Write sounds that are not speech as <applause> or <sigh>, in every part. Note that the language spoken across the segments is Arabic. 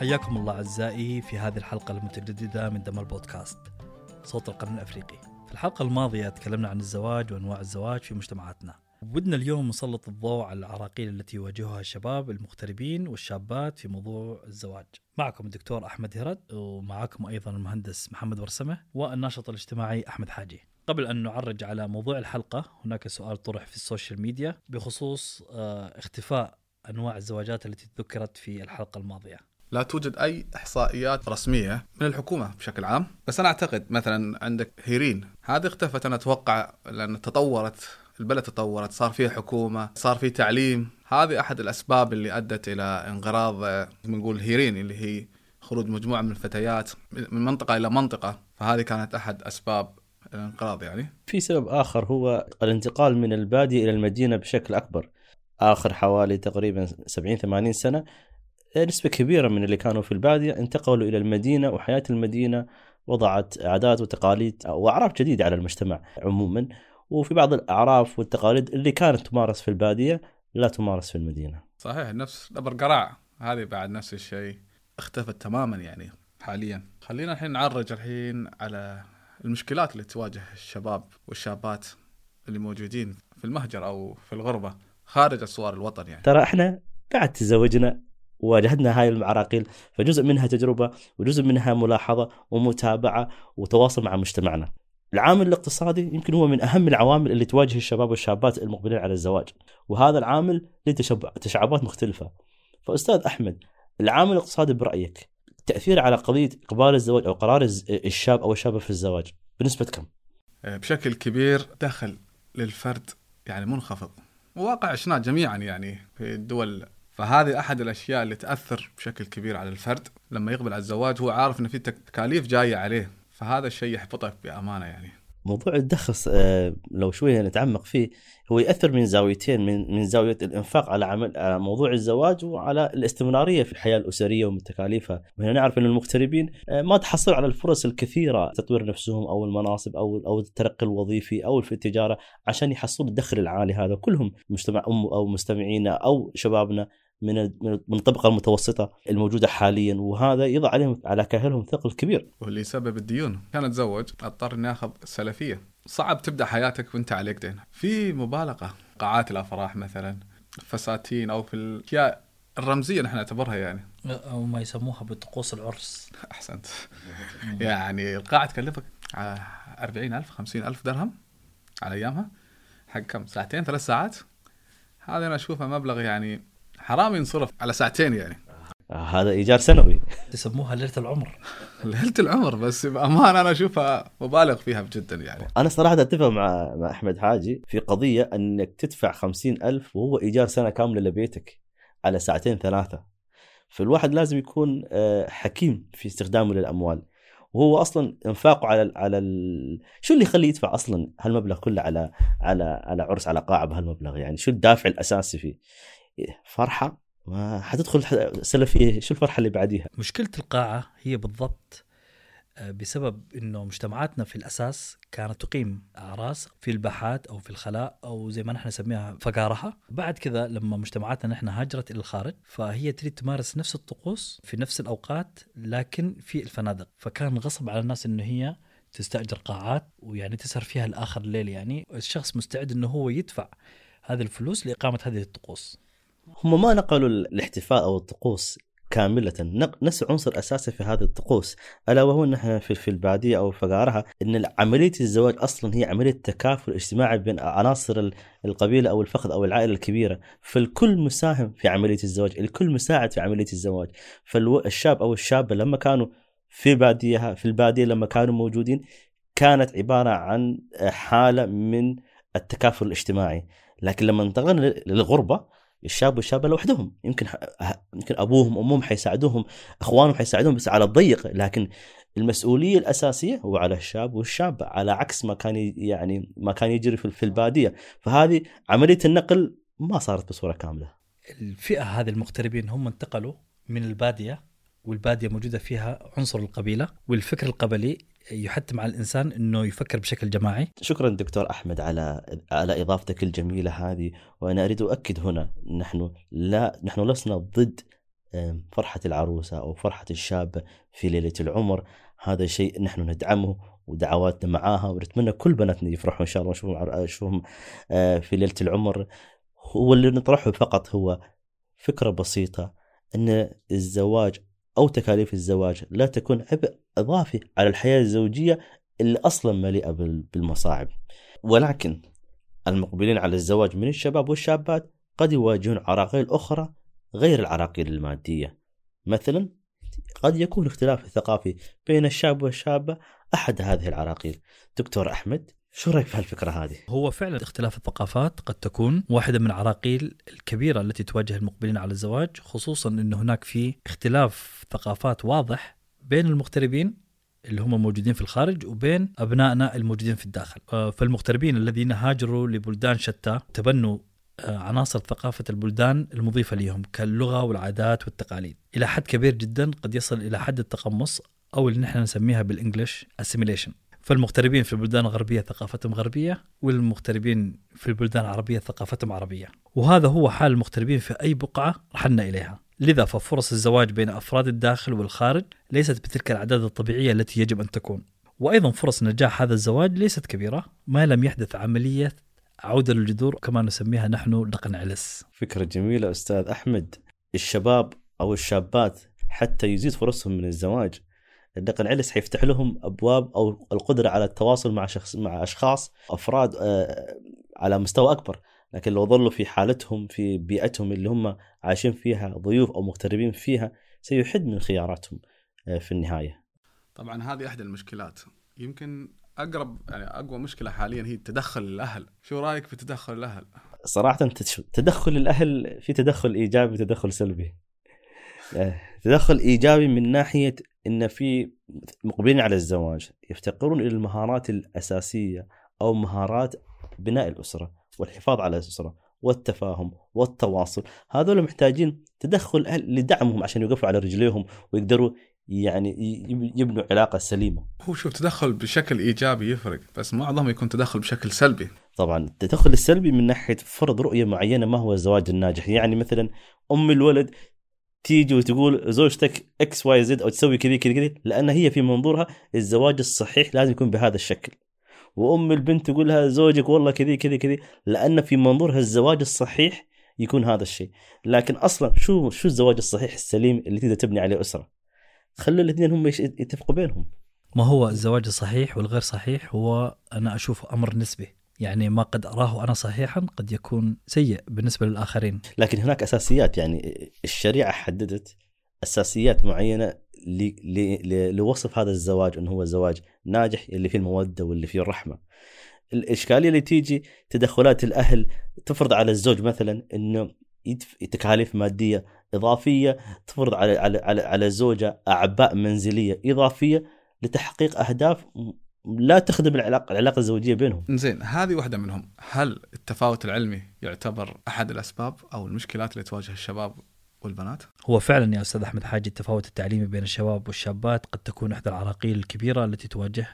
حياكم الله أعزائي في هذه الحلقة المتجددة من دم البودكاست صوت القرن الأفريقي. في الحلقة الماضية تكلمنا عن الزواج وأنواع الزواج في مجتمعاتنا. ودنا اليوم نسلط الضوء على العراقيل التي يواجهها الشباب المغتربين والشابات في موضوع الزواج. معكم الدكتور أحمد هرد ومعكم أيضا المهندس محمد ورسمة والناشط الاجتماعي أحمد حاجي. قبل أن نعرج على موضوع الحلقة هناك سؤال طرح في ال social media بخصوص آه، اختفاء أنواع الزواجات التي ذكرت في الحلقة الماضية. لا توجد أي إحصائيات رسمية من الحكومة بشكل عام بس أنا أعتقد مثلا عندك هيرين. هذه اختفت أنا أتوقع لأن تطورت البلد تطورت صار فيها حكومة صار في تعليم. هذه أحد الأسباب اللي أدت إلى انقراض نقول هيرين اللي هي خروج مجموعة من الفتيات من منطقة إلى منطقة. فهذه كانت أحد أسباب الانقراض يعني. في سبب آخر هو الانتقال من البادية إلى المدينة بشكل أكبر. آخر حوالي تقريبا 70-80 سنة نسبة كبيرة من اللي كانوا في البادية انتقلوا إلى المدينة وحياة المدينة وضعت عادات وتقاليد وأعراف جديدة على المجتمع عموما. وفي بعض الأعراف والتقاليد اللي كانت تمارس في البادية لا تمارس في المدينة. صحيح نفس دبر قراع هذه بعد نفس الشيء. اختفت تماما يعني حاليا. خلينا الحين نعرج الحين على المشكلات اللي تواجه الشباب والشابات اللي موجودين في المهجر أو في الغربة خارج اسوار الوطن يعني. ترى إحنا بعد تزوجنا واجهدنا هاي المعراقيل فجزء منها تجربة وجزء منها ملاحظة ومتابعة وتواصل مع مجتمعنا. العامل الاقتصادي يمكن هو من أهم العوامل اللي تواجه الشباب والشابات المقبلين على الزواج وهذا العامل له تشعبات مختلفة. فأستاذ أحمد العامل الاقتصادي برأيك تأثير على قضية إقبال الزواج أو قرار الشاب أو الشابة في الزواج بنسبة كم؟ بشكل كبير دخل للفرد يعني منخفض وواقع عشناه جميعا يعني في الدول. فهذه أحد الأشياء اللي تأثر بشكل كبير على الفرد لما يقبل على الزواج هو عارف ان في تك- تكاليف جاية عليه. فهذا الشيء يحبطه بأمانة يعني. موضوع الدخل آه، لو شوية نتعمق فيه هو ياثر من زاويتين من من زاوية الإنفاق على عمل موضوع الزواج وعلى الاستمرارية في الحياة الأسرية ومن تكاليفها، وهنا نعرف إن المغتربين آه، ما تحصلوا على الفرص الكثيرة تطوير نفسهم أو المناصب أو أو الترقي الوظيفي أو في التجارة عشان يحصلوا الدخل العالي هذا. كلهم مجتمع أو مستمعينا أو شبابنا من ال- من من الطبقة المتوسطة الموجودة حاليا وهذا يضع عليهم على كاهلهم ثقل كبير. واللي يسبب الديون. كان اتزوج اضطر اني اخذ سلفية. صعب تبدأ حياتك وأنت عليك دين. في مبالغة. قاعات الأفراح مثلا فساتين أو في الأشياء الرمزية نحن نعتبرها يعني. أو ما يسموها بطقوس العرس. أحسنت. يعني القاعة تكلفك أربعين ألف خمسين ألف درهم على أيامها. حق كم؟ ساعتين ثلاث ساعات. هذا أنا أشوفه مبلغ يعني حرام ينصرف على ساعتين يعني. آه، هذا إيجار سنوي. <laughs> يسموها ليلة العمر. <laughs> ليلة العمر بس بأمانة أنا أشوفها مبالغ فيها جدا يعني. أنا صراحة أتفق مع مع أحمد حاجي في قضية إنك تدفع خمسين ألف وهو إيجار سنة كاملة لبيتك على ساعتين ثلاثة. فالواحد لازم يكون آه، حكيم في استخدامه للأموال. وهو أصلا إنفاقه على ال على ال... شو اللي يخليه يدفع أصلا هالمبلغ كله على على على عرس على قاعة بهالمبلغ يعني؟ شو الدافع الأساسي فيه؟ فرحة ما حتدخل سلفية شو الفرحة اللي بعديها؟ مشكلة القاعة هي بالضبط آه، بسبب إنه مجتمعاتنا في الأساس كانت تقيم أعراس في الباحات أو في الخلاء أو زي ما نحن نسميها فقارها، بعد كذا لما مجتمعاتنا نحن هاجرت إلى الخارج فهي تريد تمارس نفس الطقوس في نفس الأوقات لكن في الفنادق، فكان غصب على الناس إنه هي تستأجر قاعات ويعني تسهر فيها لآخر الليل يعني. الشخص مستعد إنه هو يدفع هذه الفلوس لإقامة هذه الطقوس. هم ما نقلوا الاحتفال أو الطقوس كاملة. نفس عنصر أساسي في هذه الطقوس ألا وهو أن إحنا في, البادية أو فقارها أن عملية الزواج أصلا هي عملية تكافل اجتماعي بين عناصر ال- القبيلة أو الفخذ أو العائلة الكبيرة. فالكل مساهم في عملية الزواج الكل مساعد في عملية الزواج. فالشاب أو الشابة لما كانوا في بادية في البادية لما كانوا موجودين كانت عبارة عن حالة من التكافل الاجتماعي. لكن لما انتقلنا للغربة الشاب والشابة لوحدهم. يمكن يمكن أبوهم وامهم حيساعدوهم أخوانهم حيساعدوهم بس على الضيق. لكن المسؤولية الأساسية هو على الشاب والشابه على عكس ما كان يعني ما كان يجري في البادية. فهذه عملية النقل ما صارت بصورة كاملة. الفئة هذه المغتربين هم انتقلوا من البادية والبادية موجودة فيها عنصر القبيلة والفكر القبلي يحتم على الإنسان إنه يفكر بشكل جماعي. شكرا دكتور أحمد على على إضافتك الجميلة هذه وأنا أريد أؤكد هنا نحن لا نحن لسنا ضد فرحة العروسة أو فرحة الشابه في ليلة العمر. هذا شيء نحن ندعمه ودعواتنا معاها ونتمنى كل بناتنا يفرحوا إن شاء الله. نشوفهم عر- نشوفهم آه، في ليلة العمر. هو اللي نطرحه فقط هو فكرة بسيطة إن الزواج أو تكاليف الزواج لا تكون عبء اضافي على الحياة الزوجية اللي أصلا مليئة بال- بالمصاعب. ولكن المقبلين على الزواج من الشباب والشابات قد يواجهون عراقيل أخرى غير العراقيل المادية. مثلا قد يكون اختلاف الثقافي بين الشاب والشابة أحد هذه العراقيل. دكتور أحمد شو رأيك في هالفكرة هذه؟ هو فعلا اختلاف الثقافات قد تكون واحدة من العراقيل الكبيرة التي تواجه المقبلين على الزواج خصوصا انه هناك في اختلاف ثقافات واضح بين المغتربين اللي هم موجودين في الخارج وبين أبنائنا الموجودين في الداخل. آه، فالمغتربين الذين هاجروا لبلدان شتى تبنوا آه، عناصر ثقافة البلدان المضيفة لهم كاللغة والعادات والتقاليد. إلى حد كبير جدا قد يصل إلى حد التقمص أو اللي نحن نسميها بالإنجليش assimilation. فالمغتربين في البلدان الغربية ثقافتهم غربية والمغتربين في البلدان العربية ثقافتهم عربية. وهذا هو حال المغتربين في أي بقعة رحلنا إليها. لذا ففرص الزواج بين أفراد الداخل والخارج ليست بتلك الأعداد الطبيعية التي يجب أن تكون. وأيضا فرص نجاح هذا الزواج ليست كبيرة ما لم يحدث عملية عودة للجذور كما نسميها نحن دقن علس فكرة جميلة أستاذ أحمد. الشباب أو الشابات حتى يزيد فرصهم من الزواج الدقن علس حيفتح لهم أبواب أو القدرة على التواصل مع شخص مع أشخاص أفراد آه، على مستوى أكبر. لكن لو ظلوا في حالتهم في بيئتهم اللي هم عايشين فيها ضيوف أو مغتربين فيها سيحد من خياراتهم آه، في النهاية. طبعا هذه أحد المشكلات. يمكن أقرب يعني أقوى مشكلة حاليا هي تدخل الأهل. شو رأيك في تدخل الأهل؟ صراحة تدخل الأهل في تدخل إيجابي وتدخل سلبي. آه، تدخل إيجابي من ناحية إن في مقبلين على الزواج يفتقرون إلى المهارات الأساسية أو مهارات بناء الأسرة. والحفاظ على الأسرة والتفاهم والتواصل. هذول محتاجين تدخل الاهل لدعمهم عشان يوقفوا على رجليهم ويقدروا يعني يبنوا علاقة سليمة. هو شوف تدخل بشكل إيجابي يفرق بس معظم يكون تدخل بشكل سلبي. طبعا التدخل السلبي من ناحية فرض رؤية معينة ما هو الزواج الناجح. يعني مثلا أم الولد تيجي وتقول زوجتك X Y Z أو تسوي كذي كذي كذي لأن هي في منظورها الزواج الصحيح لازم يكون بهذا الشكل. وأم البنت تقول لها زوجك والله كذي كذي كذي. لأن في منظورها الزواج الصحيح يكون هذا الشيء. لكن أصلا شو شو الزواج الصحيح السليم اللي تقدر تبني عليه أسرة؟ خلوا الاثنين هم يتفقوا بينهم. ما هو الزواج الصحيح والغير صحيح هو أنا أشوفه أمر نسبي. يعني ما قد أراه أنا صحيحا قد يكون سيء بالنسبة للآخرين. لكن هناك أساسيات. يعني الشريعة حددت أساسيات معينة ل- ل- ل- لوصف هذا الزواج إنه هو زواج ناجح اللي فيه المودة واللي فيه الرحمة. الإشكالية اللي تيجي تدخلات الأهل تفرض على الزوج مثلا إنه تكاليف مادية إضافية تفرض على على على, على الزوجه أعباء منزلية إضافية لتحقيق أهداف لا تخدم العلاقه العلاقة الزوجية بينهم. زين هذه واحدة منهم هل التفاوت العلمي يعتبر أحد الأسباب أو المشكلات اللي تواجه الشباب والبنات؟ هو فعلا يا أستاذ أحمد حاج التفاوت التعليمي بين الشباب والشابات قد تكون إحدى العراقيل الكبيرة التي تواجه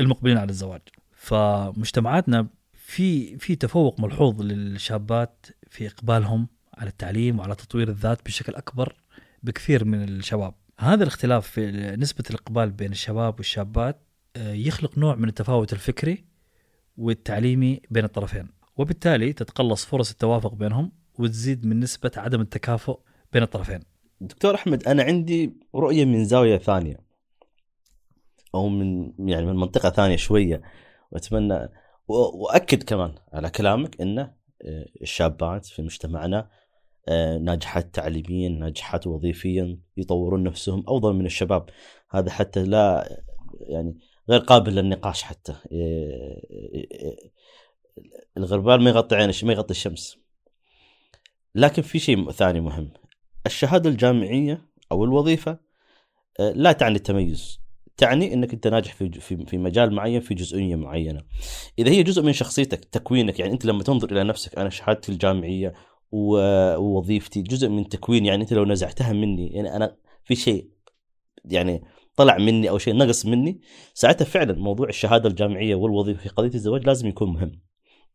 المقبلين على الزواج. فمجتمعاتنا في في تفوق ملحوظ للشابات في إقبالهم على التعليم وعلى تطوير الذات بشكل أكبر بكثير من الشباب. هذا الاختلاف في نسبة الإقبال بين الشباب والشابات آه، يخلق نوع من التفاوت الفكري والتعليمي بين الطرفين. وبالتالي تتقلص فرص التوافق بينهم وتزيد من نسبة عدم التكافؤ بين الطرفين. دكتور أحمد أنا عندي رؤية من زاوية ثانية. أو من يعني من منطقة ثانية شوية. وأتمنى وأكد كمان على كلامك ان آه، الشابات في مجتمعنا آه، ناجحات تعليميا ناجحات وظيفيا يطورون نفسهم أفضل من الشباب. هذا حتى لا يعني غير قابل للنقاش حتى. آه، الغربال ما يغطي عين ما يغطي الشمس. لكن في شيء ثاني مهم. الشهادة الجامعية أو الوظيفة آه، لا تعني التميز. تعني إنك أنت ناجح في في مجال معين في جزئية معينة. إذا هي جزء من شخصيتك تكوينك يعني أنت لما تنظر إلى نفسك أنا شهادتي الجامعية ووظيفتي جزء من تكوين يعني أنت لو نزعتها مني يعني أنا في شيء يعني طلع مني أو شيء نقص مني ساعتها فعلا موضوع الشهادة الجامعية والوظيفة في قضية الزواج لازم يكون مهم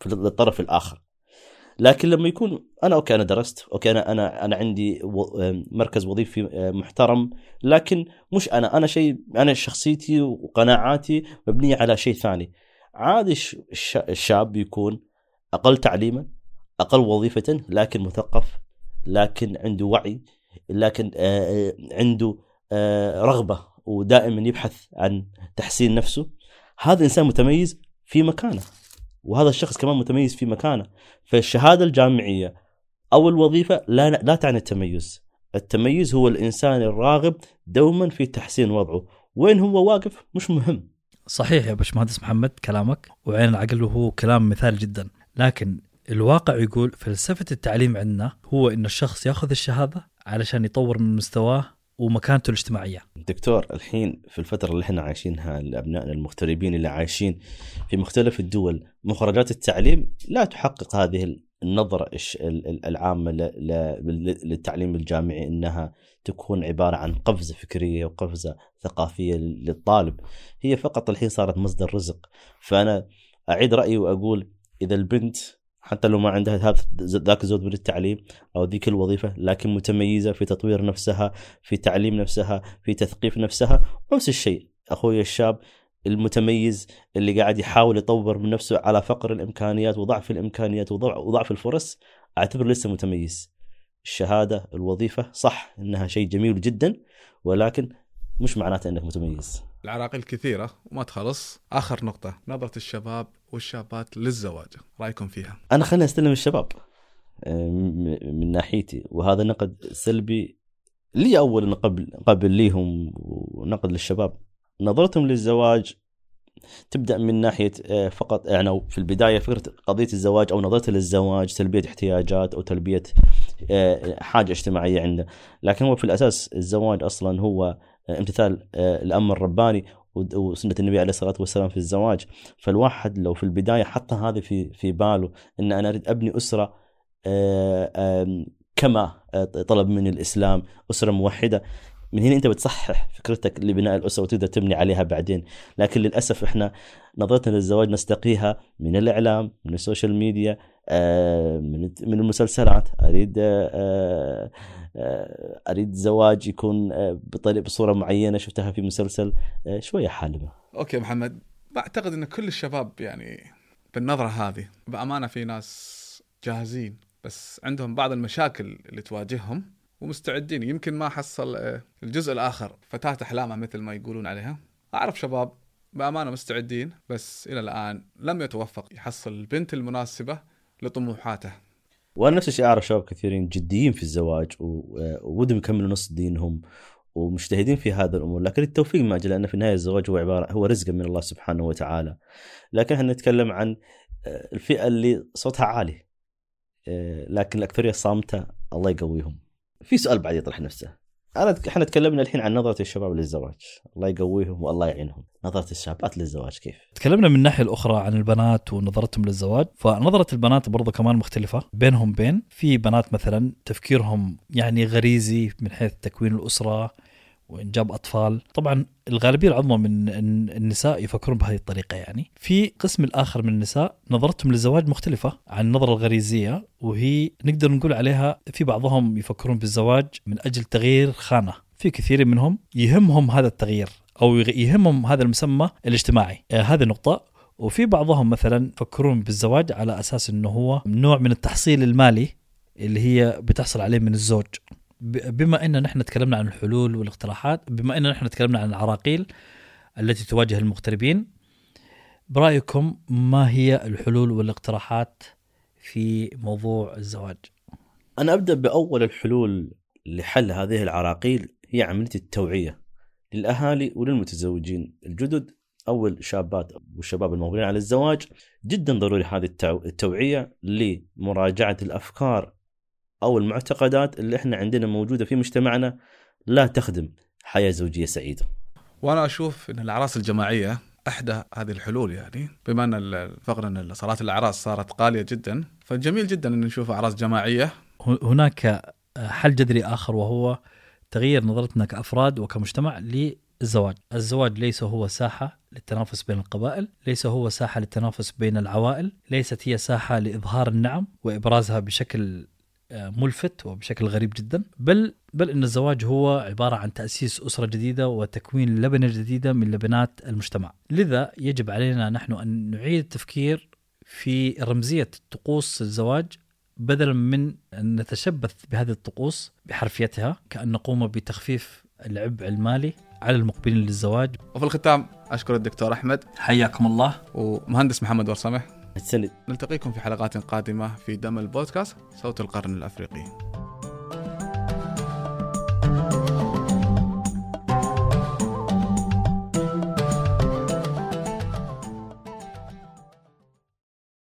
في الطرف الآخر. لكن لما يكون أنا okay أنا درست okay أنا أنا أنا عندي مركز وظيفي محترم لكن مش أنا أنا شيء أنا شخصيتي وقناعاتي مبنية على شيء ثاني. عادي الشاب يكون أقل تعليما أقل وظيفة لكن مثقف لكن عنده وعي لكن عنده رغبة ودائما يبحث عن تحسين نفسه. هذا إنسان متميز في مكانه. وهذا الشخص كمان متميز في مكانه. فالشهادة الجامعية أو الوظيفة لا لا تعني التميز. التميز هو الإنسان الراغب دوما في تحسين وضعه. وين هو واقف؟ مش مهم. صحيح يا باشمهندس محمد كلامك وعين العقل وهو كلام مثالي جدا. لكن الواقع يقول فلسفة التعليم عندنا هو إن الشخص يأخذ الشهادة علشان يطور من مستواه ومكانته الاجتماعية. دكتور الحين في الفترة اللي إحنا عايشينها لأبنائنا المغتربين اللي عايشين في مختلف الدول مخرجات التعليم لا تحقق هذه النظرة العامة للتعليم الجامعي إنها تكون عبارة عن قفزة فكرية وقفزة ثقافية للطالب. هي فقط الحين صارت مصدر رزق. فأنا أعيد رأيي وأقول إذا البنت حتى لو ما عندها ذاك الزود من التعليم أو ذيك الوظيفة لكن متميزة في تطوير نفسها في تعليم نفسها في تثقيف نفسها نفس الشيء. أخوي الشاب المتميز اللي قاعد يحاول يطور من نفسه على فقر الإمكانيات وضعف الإمكانيات وضعف الفرص اعتبر لسه متميز. الشهادة الوظيفة صح إنها شيء جميل جدا ولكن مش معناته إنك متميز. العراقيل كثيرة وما تخلص. آخر نقطة نظرة الشباب والشابات للزواج. رأيكم فيها؟ أنا خليني أستلم الشباب. من ناحيتي وهذا نقد سلبي لي أول قبل قبل ليهم ونقد للشباب. نظرتهم للزواج تبدأ من ناحية آه، فقط يعني في البداية فكرة قضية الزواج أو نظرته للزواج تلبية احتياجات أو تلبية آه، حاجة اجتماعية عنده. لكن هو في الأساس الزواج أصلا هو امتثال آه، الأمر الرباني. وسنة النبي عليه الصلاة والسلام في الزواج. فالواحد لو في البداية حط هذه في في باله إن أنا أريد أبني أسرة آه، كما آه، طلب مني الإسلام أسرة موحدة. من هنا انت بتصحح فكرتك لبناء الأسرة وتقدر تبني عليها بعدين. لكن للأسف إحنا نظرتنا للزواج نستقيها من الإعلام من ال social media من من المسلسلات. أريد آه، أريد زواج يكون آه، بطريقه بصورة معينة. شفتها في مسلسل آه، شوية حالمة. okay محمد. بعتقد إن كل الشباب يعني بالنظرة هذه بأمانة في ناس جاهزين بس عندهم بعض المشاكل اللي تواجههم. ومستعدين. يمكن ما حصل الجزء الآخر فتاة احلامه مثل ما يقولون عليها. أعرف شباب بأمانة مستعدين بس إلى الآن لم يتوفق يحصل البنت المناسبة لطموحاته. وأنا نفس الشيء أعرف شباب كثيرين جديين في الزواج وودهم يكملوا نص دينهم ومجتهدين في هذا الأمور. لكن التوفيق ما لأن في النهاية الزواج هو عبارة هو رزق من الله سبحانه وتعالى. لكن إحنا نتكلم عن آه، الفئة اللي صوتها عالي آه، لكن الأكثرية الصامته الله يقويهم. في سؤال بعد يطرح نفسه. أنا إحنا تكلمنا الحين عن نظرة الشباب للزواج. الله يقويهم والله يعينهم. نظرة الشابات للزواج كيف؟ تكلمنا من الناحيه الأخرى عن البنات ونظرتهم للزواج. فنظرة البنات برضو كمان مختلفة بينهم بين في بنات مثلا تفكيرهم يعني غريزي من حيث تكوين الأسرة وانجاب أطفال. طبعا الغالبية العظمى من النساء يفكرون بهذه الطريقة يعني. في قسم الآخر من النساء نظرتهم للزواج مختلفة عن النظرة الغريزية وهي نقدر نقول عليها في بعضهم يفكرون بالزواج من أجل تغيير خانة. في كثير منهم يهمهم هذا التغيير أو يهمهم هذا المسمى الاجتماعي. آه هذه نقطة. وفي بعضهم مثلا يفكرون بالزواج على أساس إنه هو نوع من التحصيل المالي اللي هي بتحصل عليه من الزوج. بما إن نحن تكلمنا عن الحلول والاقتراحات بما إن نحن تكلمنا عن العراقيل التي تواجه المغتربين برأيكم ما هي الحلول والاقتراحات في موضوع الزواج؟ أنا أبدأ بأول الحلول لحل هذه العراقيل هي عملية التوعية للأهالي وللمتزوجين. الجدد أو الشابات والشباب المقبلين على الزواج جدا ضروري هذه التوعية لمراجعة الأفكار أو المعتقدات اللي إحنا عندنا موجودة في مجتمعنا لا تخدم حياة زوجية سعيدة. وأنا أشوف إن الأعراس الجماعية إحدى هذه الحلول يعني. بما أن فقرا صلاة الأعراس صارت غاليه جدا فجميل جدا إن نشوف أعراس جماعية. هناك حل جذري آخر وهو تغيير نظرتنا كأفراد وكمجتمع للزواج، الزواج ليس هو ساحة للتنافس بين القبائل، ليس هو ساحة للتنافس بين العوائل، ليست هي ساحة لإظهار النعم وإبرازها بشكل آه، ملفت وبشكل غريب جدا بل بل إن الزواج هو عبارة عن تأسيس أسرة جديدة وتكوين لبنة جديدة من لبنات المجتمع. لذا يجب علينا نحن أن نعيد التفكير في رمزية طقوس الزواج بدلا من أن نتشبث بهذه الطقوس بحرفيتها كأن نقوم بتخفيف العبء المالي على المقبلين للزواج. وفي الختام أشكر الدكتور أحمد. حياكم الله. ومهندس محمد ورسمه السند نلتقيكم في حلقات قادمة في دم البودكاست صوت القرن الأفريقي.